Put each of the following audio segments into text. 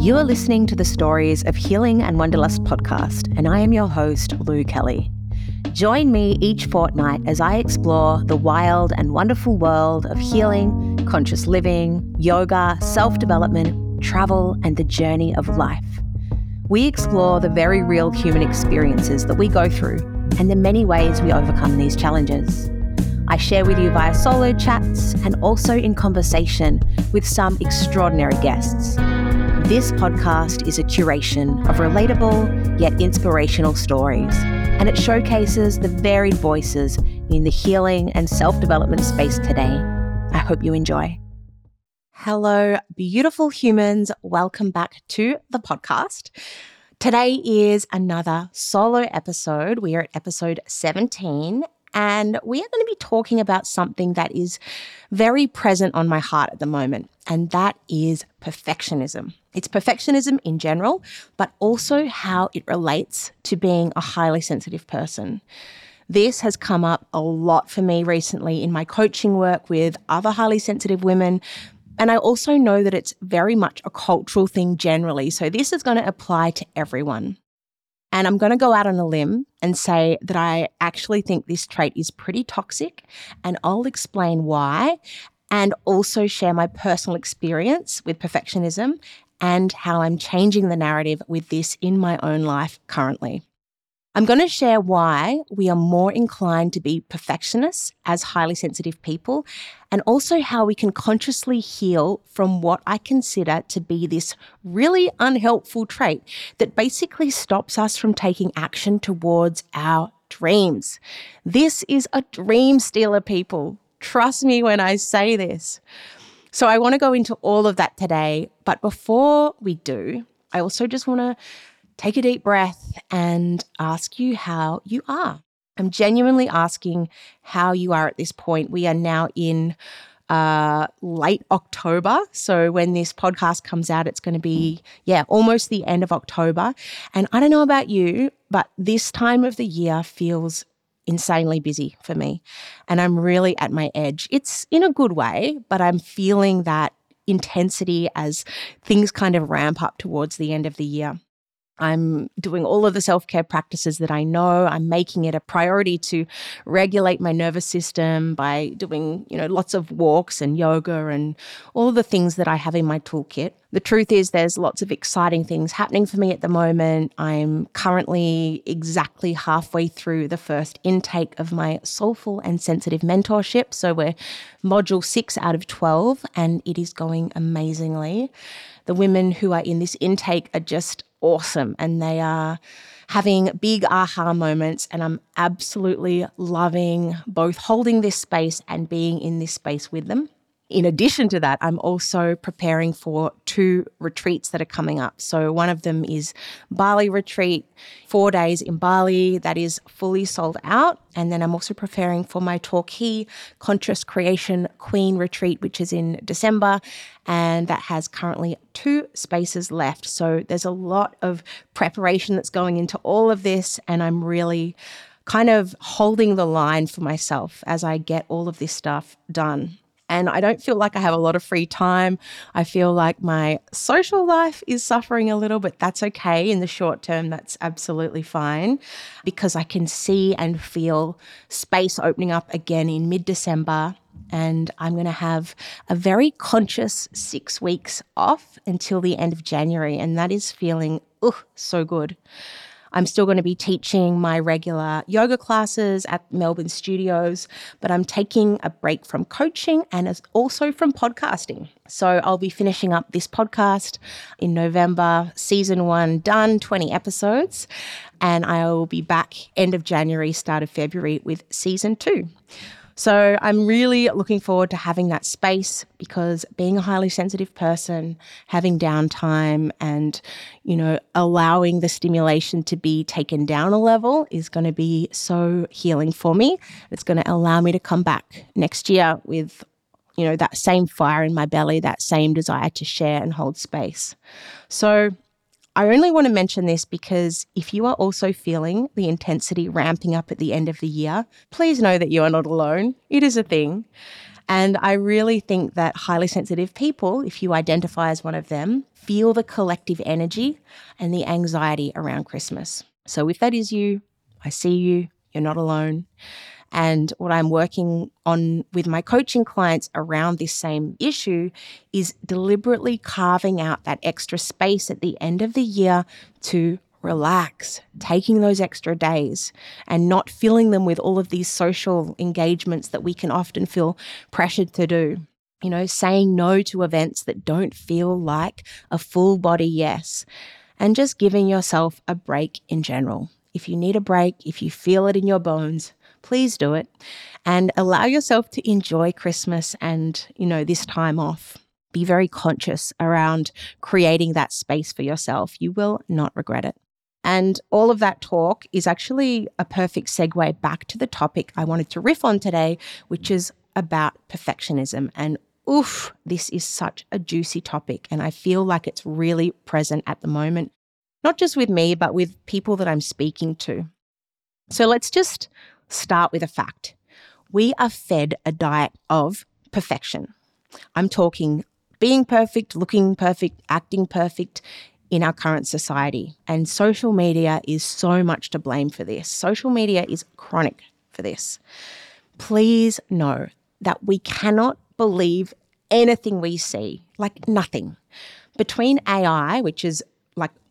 You are listening to the Stories of Healing and Wanderlust podcast, and I am your host, Lou Kelle. Join me each fortnight as I explore the wild and wonderful world of healing, conscious living, yoga, self development, travel, and the journey of life. We explore the very real human experiences that we go through and the many ways we overcome these challenges. I share with you via solo chats and also in conversation with some extraordinary guests. This podcast is a curation of relatable yet inspirational stories, and it showcases the varied voices in the healing and self development space today. I hope you enjoy. Hello, beautiful humans. Welcome back to the podcast. Today is another solo episode. We are at episode 17, and we are going to be talking about something that is very present on my heart at the moment, and that is perfectionism. It's perfectionism in general, but also how it relates to being a highly sensitive person. This has come up a lot for me recently in my coaching work with other highly sensitive women. And I also know that it's very much a cultural thing generally. So this is going to apply to everyone. And I'm going to go out on a limb and say that I actually think this trait is pretty toxic, and I'll explain why, and also share my personal experience with perfectionism and how I'm changing the narrative with this in my own life currently. I'm going to share why we are more inclined to be perfectionists as highly sensitive people, and also how we can consciously heal from what I consider to be this really unhelpful trait that basically stops us from taking action towards our dreams. This is a dream stealer, people. Trust me when I say this. So, I want to go into all of that today. But before we do, I also just want to take a deep breath and ask you how you are. I'm genuinely asking how you are at this point. We are now in uh, late October. So when this podcast comes out, it's going to be, yeah, almost the end of October. And I don't know about you, but this time of the year feels insanely busy for me. And I'm really at my edge. It's in a good way, but I'm feeling that intensity as things kind of ramp up towards the end of the year. I'm doing all of the self care practices that I know. I'm making it a priority to regulate my nervous system by doing, you know, lots of walks and yoga and all the things that I have in my toolkit. The truth is, there's lots of exciting things happening for me at the moment. I'm currently exactly halfway through the first intake of my soulful and sensitive mentorship. So we're module six out of 12, and it is going amazingly. The women who are in this intake are just awesome and they are having big aha moments. And I'm absolutely loving both holding this space and being in this space with them. In addition to that, I'm also preparing for two retreats that are coming up. So, one of them is Bali retreat, four days in Bali, that is fully sold out. And then I'm also preparing for my Torquay Conscious Creation Queen retreat, which is in December. And that has currently two spaces left. So, there's a lot of preparation that's going into all of this. And I'm really kind of holding the line for myself as I get all of this stuff done and I don't feel like I have a lot of free time. I feel like my social life is suffering a little, but that's okay in the short term. That's absolutely fine because I can see and feel space opening up again in mid December. And I'm going to have a very conscious six weeks off until the end of January. And that is feeling, ugh, so good. I'm still going to be teaching my regular yoga classes at Melbourne studios, but I'm taking a break from coaching and also from podcasting. So I'll be finishing up this podcast in November, season one done, 20 episodes, and I will be back end of January, start of February with season two. So I'm really looking forward to having that space because being a highly sensitive person, having downtime and, you know, allowing the stimulation to be taken down a level is going to be so healing for me. It's going to allow me to come back next year with you know that same fire in my belly that same desire to share and hold space so I only want to mention this because if you are also feeling the intensity ramping up at the end of the year, please know that you are not alone. It is a thing. And I really think that highly sensitive people, if you identify as one of them, feel the collective energy and the anxiety around Christmas. So if that is you, I see you, you're not alone. And what I'm working on with my coaching clients around this same issue is deliberately carving out that extra space at the end of the year to relax, taking those extra days and not filling them with all of these social engagements that we can often feel pressured to do. You know, saying no to events that don't feel like a full body yes, and just giving yourself a break in general. If you need a break, if you feel it in your bones, please do it and allow yourself to enjoy Christmas and, you know, this time off. Be very conscious around creating that space for yourself. You will not regret it. And all of that talk is actually a perfect segue back to the topic I wanted to riff on today, which is about perfectionism. And oof, this is such a juicy topic. And I feel like it's really present at the moment, not just with me, but with people that I'm speaking to. So let's just start with a fact. We are fed a diet of perfection. I'm talking being perfect, looking perfect, acting perfect in our current society. And social media is so much to blame for this. Social media is chronic for this. Please know that we cannot believe anything we see, like nothing. Between AI, which is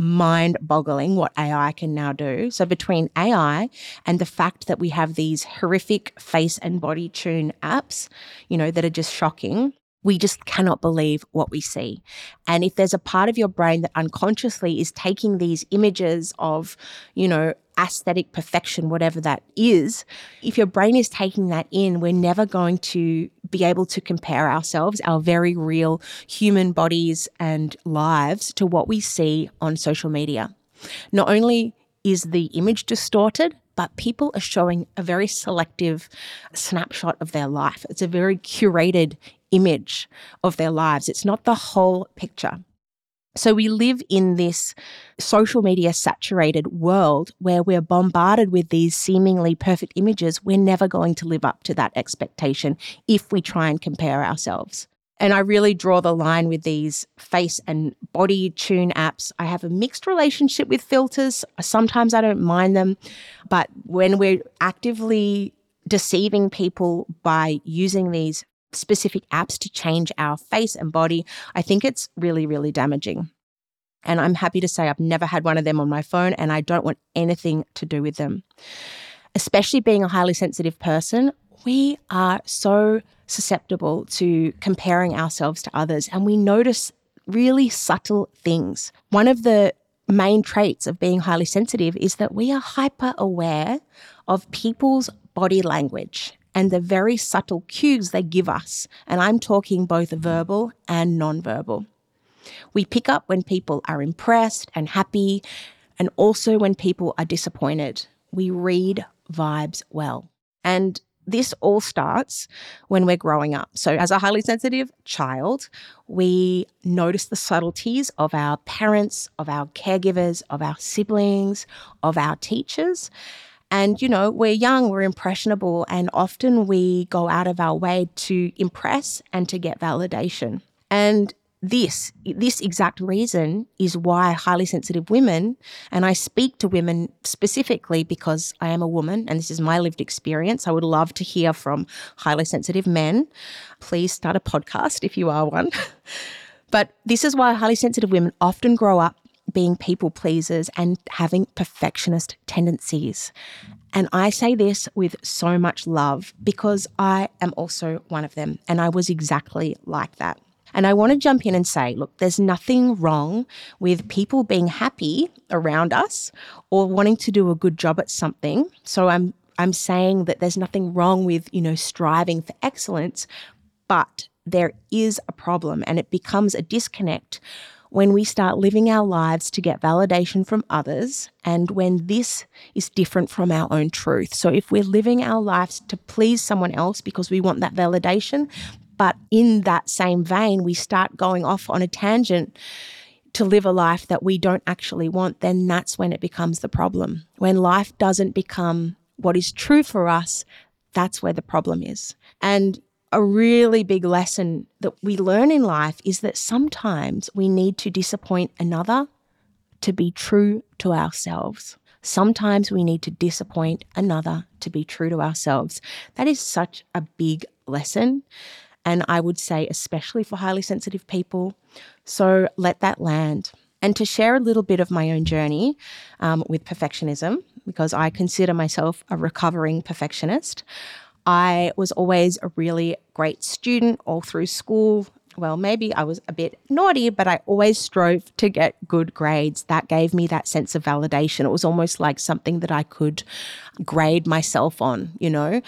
mind boggling what AI can now do. So, between AI and the fact that we have these horrific face and body tune apps, you know, that are just shocking, we just cannot believe what we see. And if there's a part of your brain that unconsciously is taking these images of, you know, aesthetic perfection, whatever that is, if your brain is taking that in, we're never going to be able to compare ourselves, our very real human bodies and lives, to what we see on social media. Not only is the image distorted, but people are showing a very selective snapshot of their life. It's a very curated image of their lives. It's not the whole picture. So we live in this social media saturated world where we're bombarded with these seemingly perfect images. We're never going to live up to that expectation if we try and compare ourselves. And I really draw the line with these face and body tune apps. I have a mixed relationship with filters. Sometimes I don't mind them. But when we're actively deceiving people by using these specific apps to change our face and body, I think it's really, really damaging. And I'm happy to say I've never had one of them on my phone and I don't want anything to do with them. Especially being a highly sensitive person, we are so susceptible to comparing ourselves to others and we notice really subtle things. One of the main traits of being highly sensitive is that we are hyper aware of people's body language and the very subtle cues they give us. And I'm talking both verbal and non-verbal. We pick up when people are impressed and happy, and also when people are disappointed. We read vibes well. And this all starts when we're growing up. So, as a highly sensitive child, we notice the subtleties of our parents, of our caregivers, of our siblings, of our teachers. And, you know, we're young, we're impressionable, and often we go out of our way to impress and to get validation. And this, this exact reason is why highly sensitive women, and I speak to women specifically because I am a woman and this is my lived experience. I would love to hear from highly sensitive men. Please start a podcast if you are one. but this is why highly sensitive women often grow up being people pleasers and having perfectionist tendencies. And I say this with so much love because I am also one of them. And I was exactly like that. And I want to jump in and say, look, there's nothing wrong with people being happy around us or wanting to do a good job at something. So I'm I'm saying that there's nothing wrong with, you know, striving for excellence, but there is a problem and it becomes a disconnect when we start living our lives to get validation from others and when this is different from our own truth. So, if we're living our lives to please someone else because we want that validation, but in that same vein, we start going off on a tangent to live a life that we don't actually want, then that's when it becomes the problem. When life doesn't become what is true for us, that's where the problem is. And a really big lesson that we learn in life is that sometimes we need to disappoint another to be true to ourselves. Sometimes we need to disappoint another to be true to ourselves. That is such a big lesson. And I would say, especially for highly sensitive people. So let that land. And to share a little bit of my own journey um, with perfectionism, because I consider myself a recovering perfectionist. I was always a really great student all through school. Well, maybe I was a bit naughty, but I always strove to get good grades. That gave me that sense of validation. It was almost like something that I could grade myself on, you know?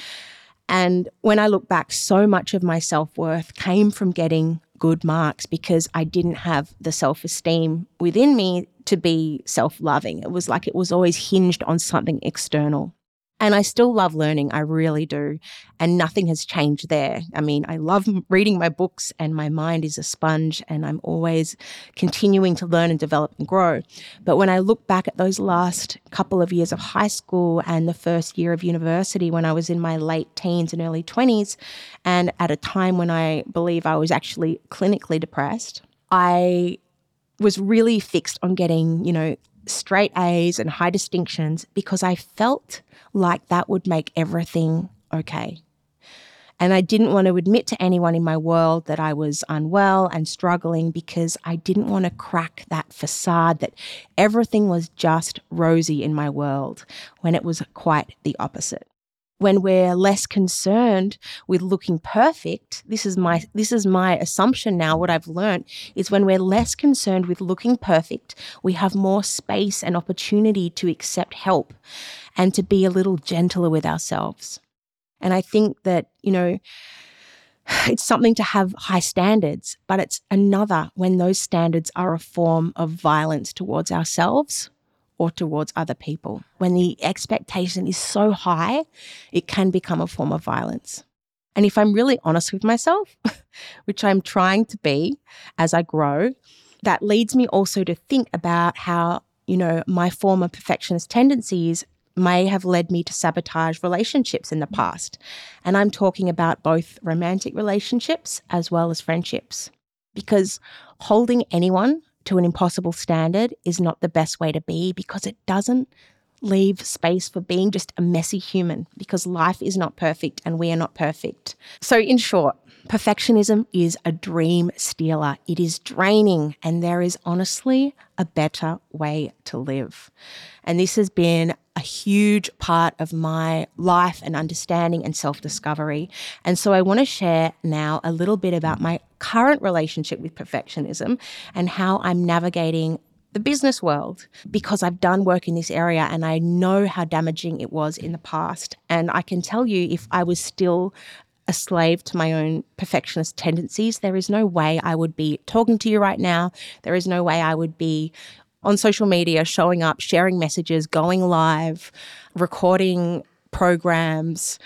And when I look back, so much of my self worth came from getting good marks because I didn't have the self esteem within me to be self loving. It was like it was always hinged on something external. And I still love learning, I really do. And nothing has changed there. I mean, I love reading my books, and my mind is a sponge, and I'm always continuing to learn and develop and grow. But when I look back at those last couple of years of high school and the first year of university, when I was in my late teens and early 20s, and at a time when I believe I was actually clinically depressed, I was really fixed on getting, you know, straight A's and high distinctions because I felt like that would make everything okay. And I didn't want to admit to anyone in my world that I was unwell and struggling because I didn't want to crack that facade that everything was just rosy in my world when it was quite the opposite when we're less concerned with looking perfect this is my this is my assumption now what i've learned is when we're less concerned with looking perfect we have more space and opportunity to accept help and to be a little gentler with ourselves. And i think that you know it's something to have high standards but it's another when those standards are a form of violence towards ourselves or towards other people. When the expectation is so high, it can become a form of violence. And if I'm really honest with myself, which I'm trying to be as I grow, that leads me also to think about how, you know, my former perfectionist tendencies may have led me to sabotage relationships in the past. And I'm talking about both romantic relationships as well as friendships. Because holding anyone to an impossible standard is not the best way to be because it doesn't leave space for being just a messy human because life is not perfect and we are not perfect. So, in short, perfectionism is a dream stealer. It is draining, and there is honestly a better way to live. And this has been a huge part of my life and understanding and self discovery. And so I want to share now a little bit about my current relationship with perfectionism and how I'm navigating the business world because I've done work in this area and I know how damaging it was in the past. And I can tell you, if I was still a slave to my own perfectionist tendencies, there is no way I would be talking to you right now. There is no way I would be on social media, showing up, sharing messages, going live, recording programs,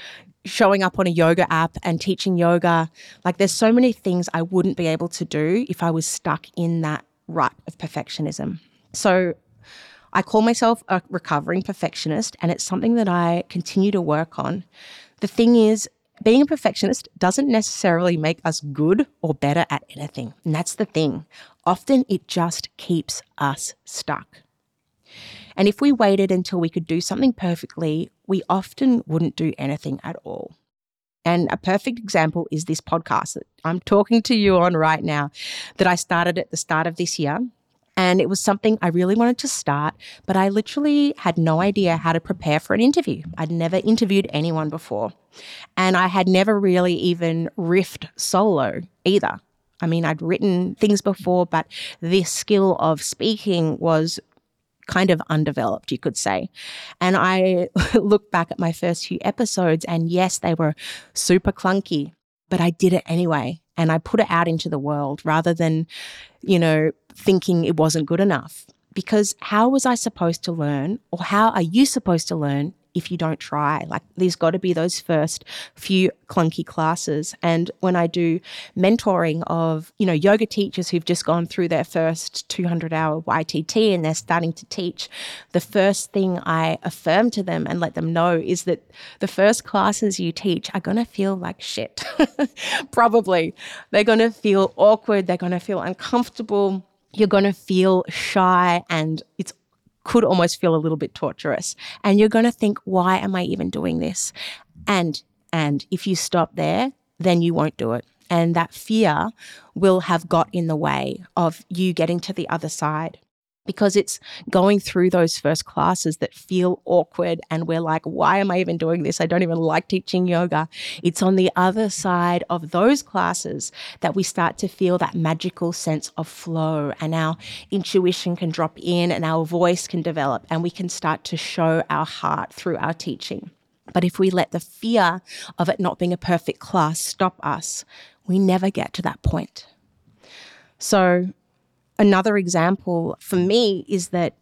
showing up on a yoga app and teaching yoga. Like, there's so many things I wouldn't be able to do if I was stuck in that rut of perfectionism. So, I call myself a recovering perfectionist, and it's something that I continue to work on. The thing is, being a perfectionist doesn't necessarily make us good or better at anything. And that's the thing. Often it just keeps us stuck. And if we waited until we could do something perfectly, we often wouldn't do anything at all. And a perfect example is this podcast that I'm talking to you on right now, that I started at the start of this year. And it was something I really wanted to start, but I literally had no idea how to prepare for an interview. I'd never interviewed anyone before. And I had never really even riffed solo either. I mean, I'd written things before, but this skill of speaking was kind of undeveloped, you could say. And I look back at my first few episodes, and yes, they were super clunky, but I did it anyway. And I put it out into the world rather than, you know, thinking it wasn't good enough. Because how was I supposed to learn, or how are you supposed to learn if you don't try. Like there's got to be those first few clunky classes. And when I do mentoring of, you know, yoga teachers who've just gone through their first 200 hour YTT and they're starting to teach, the first thing I affirm to them and let them know is that the first classes you teach are going to feel like shit. Probably. They're going to feel awkward. They're going to feel uncomfortable. You're going to feel shy and it's could almost feel a little bit torturous. And you're going to think, why am I even doing this? And and if you stop there, then you won't do it. And that fear will have got in the way of you getting to the other side because it's going through those first classes that feel awkward and we're like, why am I even doing this? I don't even like teaching yoga. It's on the other side of those classes that we start to feel that magical sense of flow and our intuition can drop in and our voice can develop and we can start to show our heart through our teaching. But if we let the fear of it not being a perfect class stop us, we never get to that point. So Another example for me is that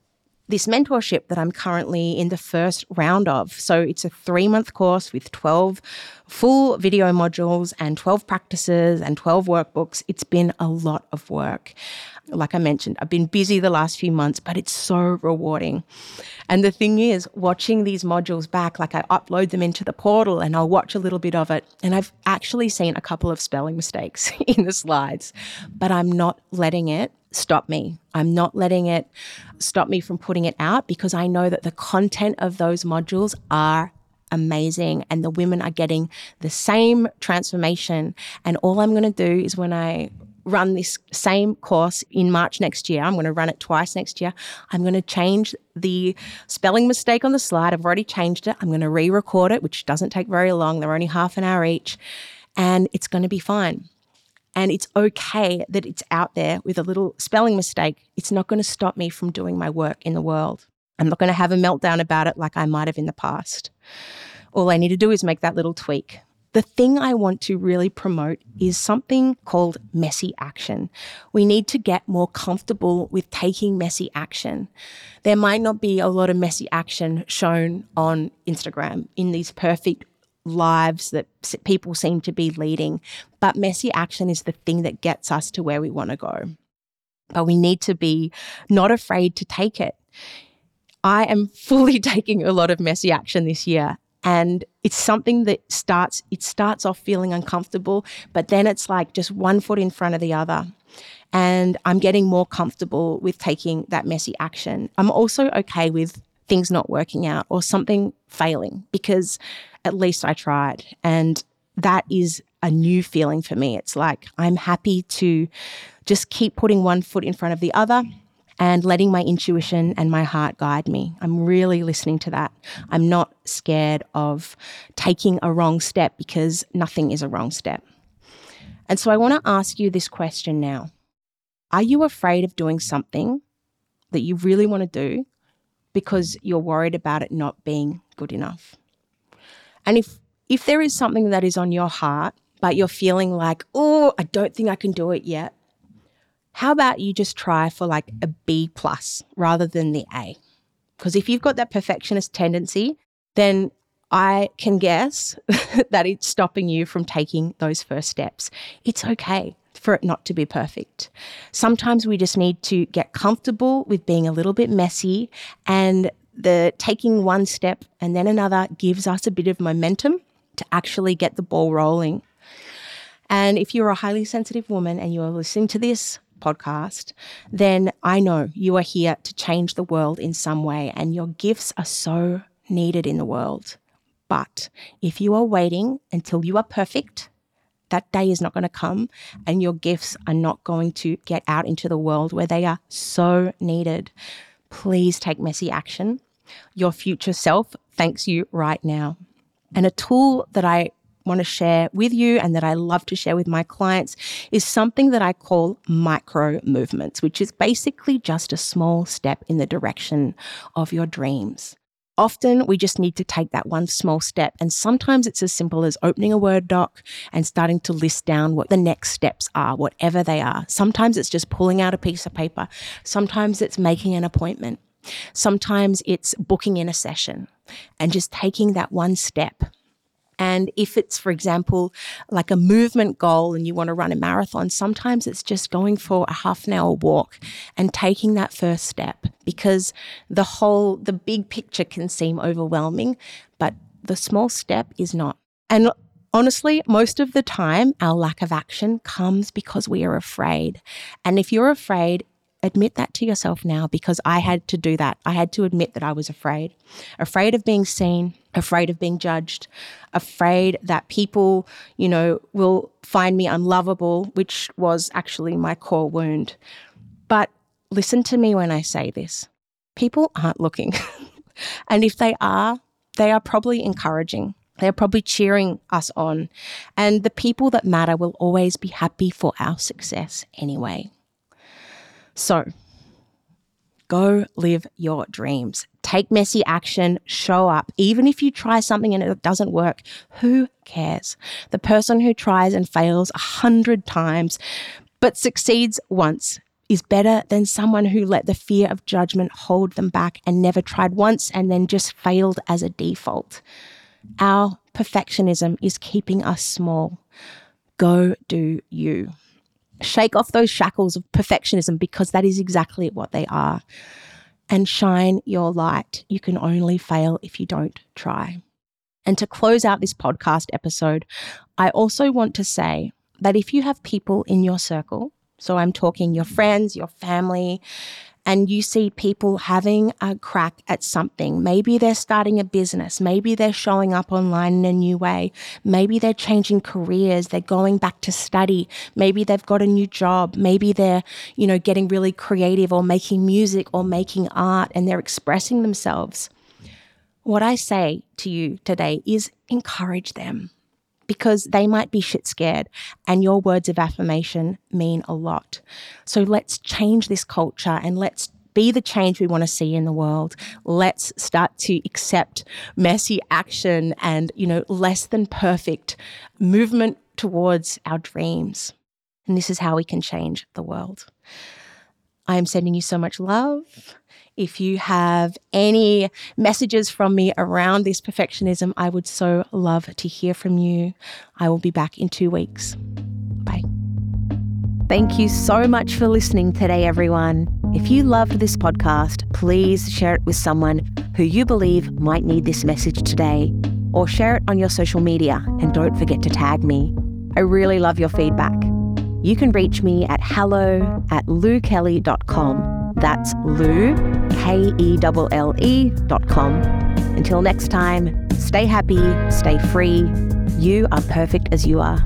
this mentorship that I'm currently in the first round of. So it's a three month course with 12 full video modules and 12 practices and 12 workbooks. It's been a lot of work. Like I mentioned, I've been busy the last few months, but it's so rewarding. And the thing is, watching these modules back, like I upload them into the portal and I'll watch a little bit of it. And I've actually seen a couple of spelling mistakes in the slides, but I'm not letting it stop me. I'm not letting it stop me from putting it out because I know that the content of those modules are amazing and the women are getting the same transformation. And all I'm going to do is when I run this same course in March next year. I'm going to run it twice next year. I'm going to change the spelling mistake on the slide. I've already changed it. I'm going to re record it, which doesn't take very long. They're only half an hour each. And it's going to be fine. And it's okay that it's out there with a little spelling mistake. It's not going to stop me from doing my work in the world. I'm not going to have a meltdown about it like I might have in the past. All I need to do is make that little tweak. The thing I want to really promote is something called messy action. We need to get more comfortable with taking messy action. There might not be a lot of messy action shown on Instagram in these perfect lives that people seem to be leading, but messy action is the thing that gets us to where we want to go. But we need to be not afraid to take it. I am fully taking a lot of messy action this year and it's something that starts it starts off feeling uncomfortable but then it's like just one foot in front of the other and i'm getting more comfortable with taking that messy action i'm also okay with things not working out or something failing because at least i tried and that is a new feeling for me it's like i'm happy to just keep putting one foot in front of the other and letting my intuition and my heart guide me. I'm really listening to that. I'm not scared of taking a wrong step because nothing is a wrong step. And so I want to ask you this question now Are you afraid of doing something that you really want to do because you're worried about it not being good enough? And if if there is something that is on your heart, but you're feeling like, oh, I don't think I can do it yet, how about you just try for like a B plus rather than the A? Because if you've got that perfectionist tendency, then I can guess that it's stopping you from taking those first steps. It's okay for it not to be perfect. Sometimes we just need to get comfortable with being a little bit messy and the taking one step and then another gives us a bit of momentum to actually get the ball rolling. And if you're a highly sensitive woman and you're listening to this, podcast, then I know you are here to change the world in some way, and your gifts are so needed in the world. But if you are waiting until you are perfect, that day is not going to come, and your gifts are not going to get out into the world where they are so needed. Please take messy action. Your future self thanks you right now. And a tool that I want to share with you and that I love to share with my clients is something that I call micro movements, which is basically just a small step in the direction of your dreams. Often we just need to take that one small step. And sometimes it's as simple as opening a Word doc and starting to list down what the next steps are, whatever they are. Sometimes it's just pulling out a piece of paper. Sometimes it's making an appointment. Sometimes it's booking in a session and just taking that one step. And if it's, for example, like a movement goal and you want to run a marathon, sometimes it's just going for a half an hour walk and taking that first step because the whole, the big picture can seem overwhelming, but the small step is not. And honestly, most of the time, our lack of action comes because we are afraid. And if you're afraid, admit that to yourself now because I had to do that. I had to admit that I was afraid. Afraid of being seen, afraid of being judged, afraid that people, you know, will find me unlovable, which was actually my core wound. But listen to me when I say this people aren't looking. and if they are, they are probably encouraging. They're probably cheering us on. And the people that matter will always be happy for our success anyway. So, go live your dreams. Take messy action, show up. Even if you try something and it doesn't work, who cares? The person who tries and fails a hundred times but succeeds once is better than someone who let the fear of judgment hold them back and never tried once and then just failed as a default. Our perfectionism is keeping us small. Go do you. Shake off those shackles of perfectionism because that is exactly what they are. And shine your light. You can only fail if you don't try. And to close out this podcast episode, I also want to say that if you have people in your circle, so I'm talking your friends, your family, and you see people having a crack at something. Maybe they're starting a business. Maybe they're showing up online in a new way. Maybe they're changing careers. They're going back to study. Maybe they've got a new job. Maybe they're, you know, getting really creative or making music or making art and they're expressing themselves. What I say to you today is encourage them because they might be shit scared and your words of affirmation mean a lot. So let's change this culture and let's be the change we want to see in the world. Let's start to accept messy action and, you know, less than perfect movement towards our dreams. And this is how we can change the world. I am sending you so much love. If you have any messages from me around this perfectionism, I would so love to hear from you. I will be back in two weeks. Bye. Thank you so much for listening today, everyone. If you loved this podcast, please share it with someone who you believe might need this message today, or share it on your social media and don't forget to tag me. I really love your feedback. You can reach me at hello at loukelle.com that's Lou, K E L L E dot com. Until next time, stay happy, stay free. You are perfect as you are.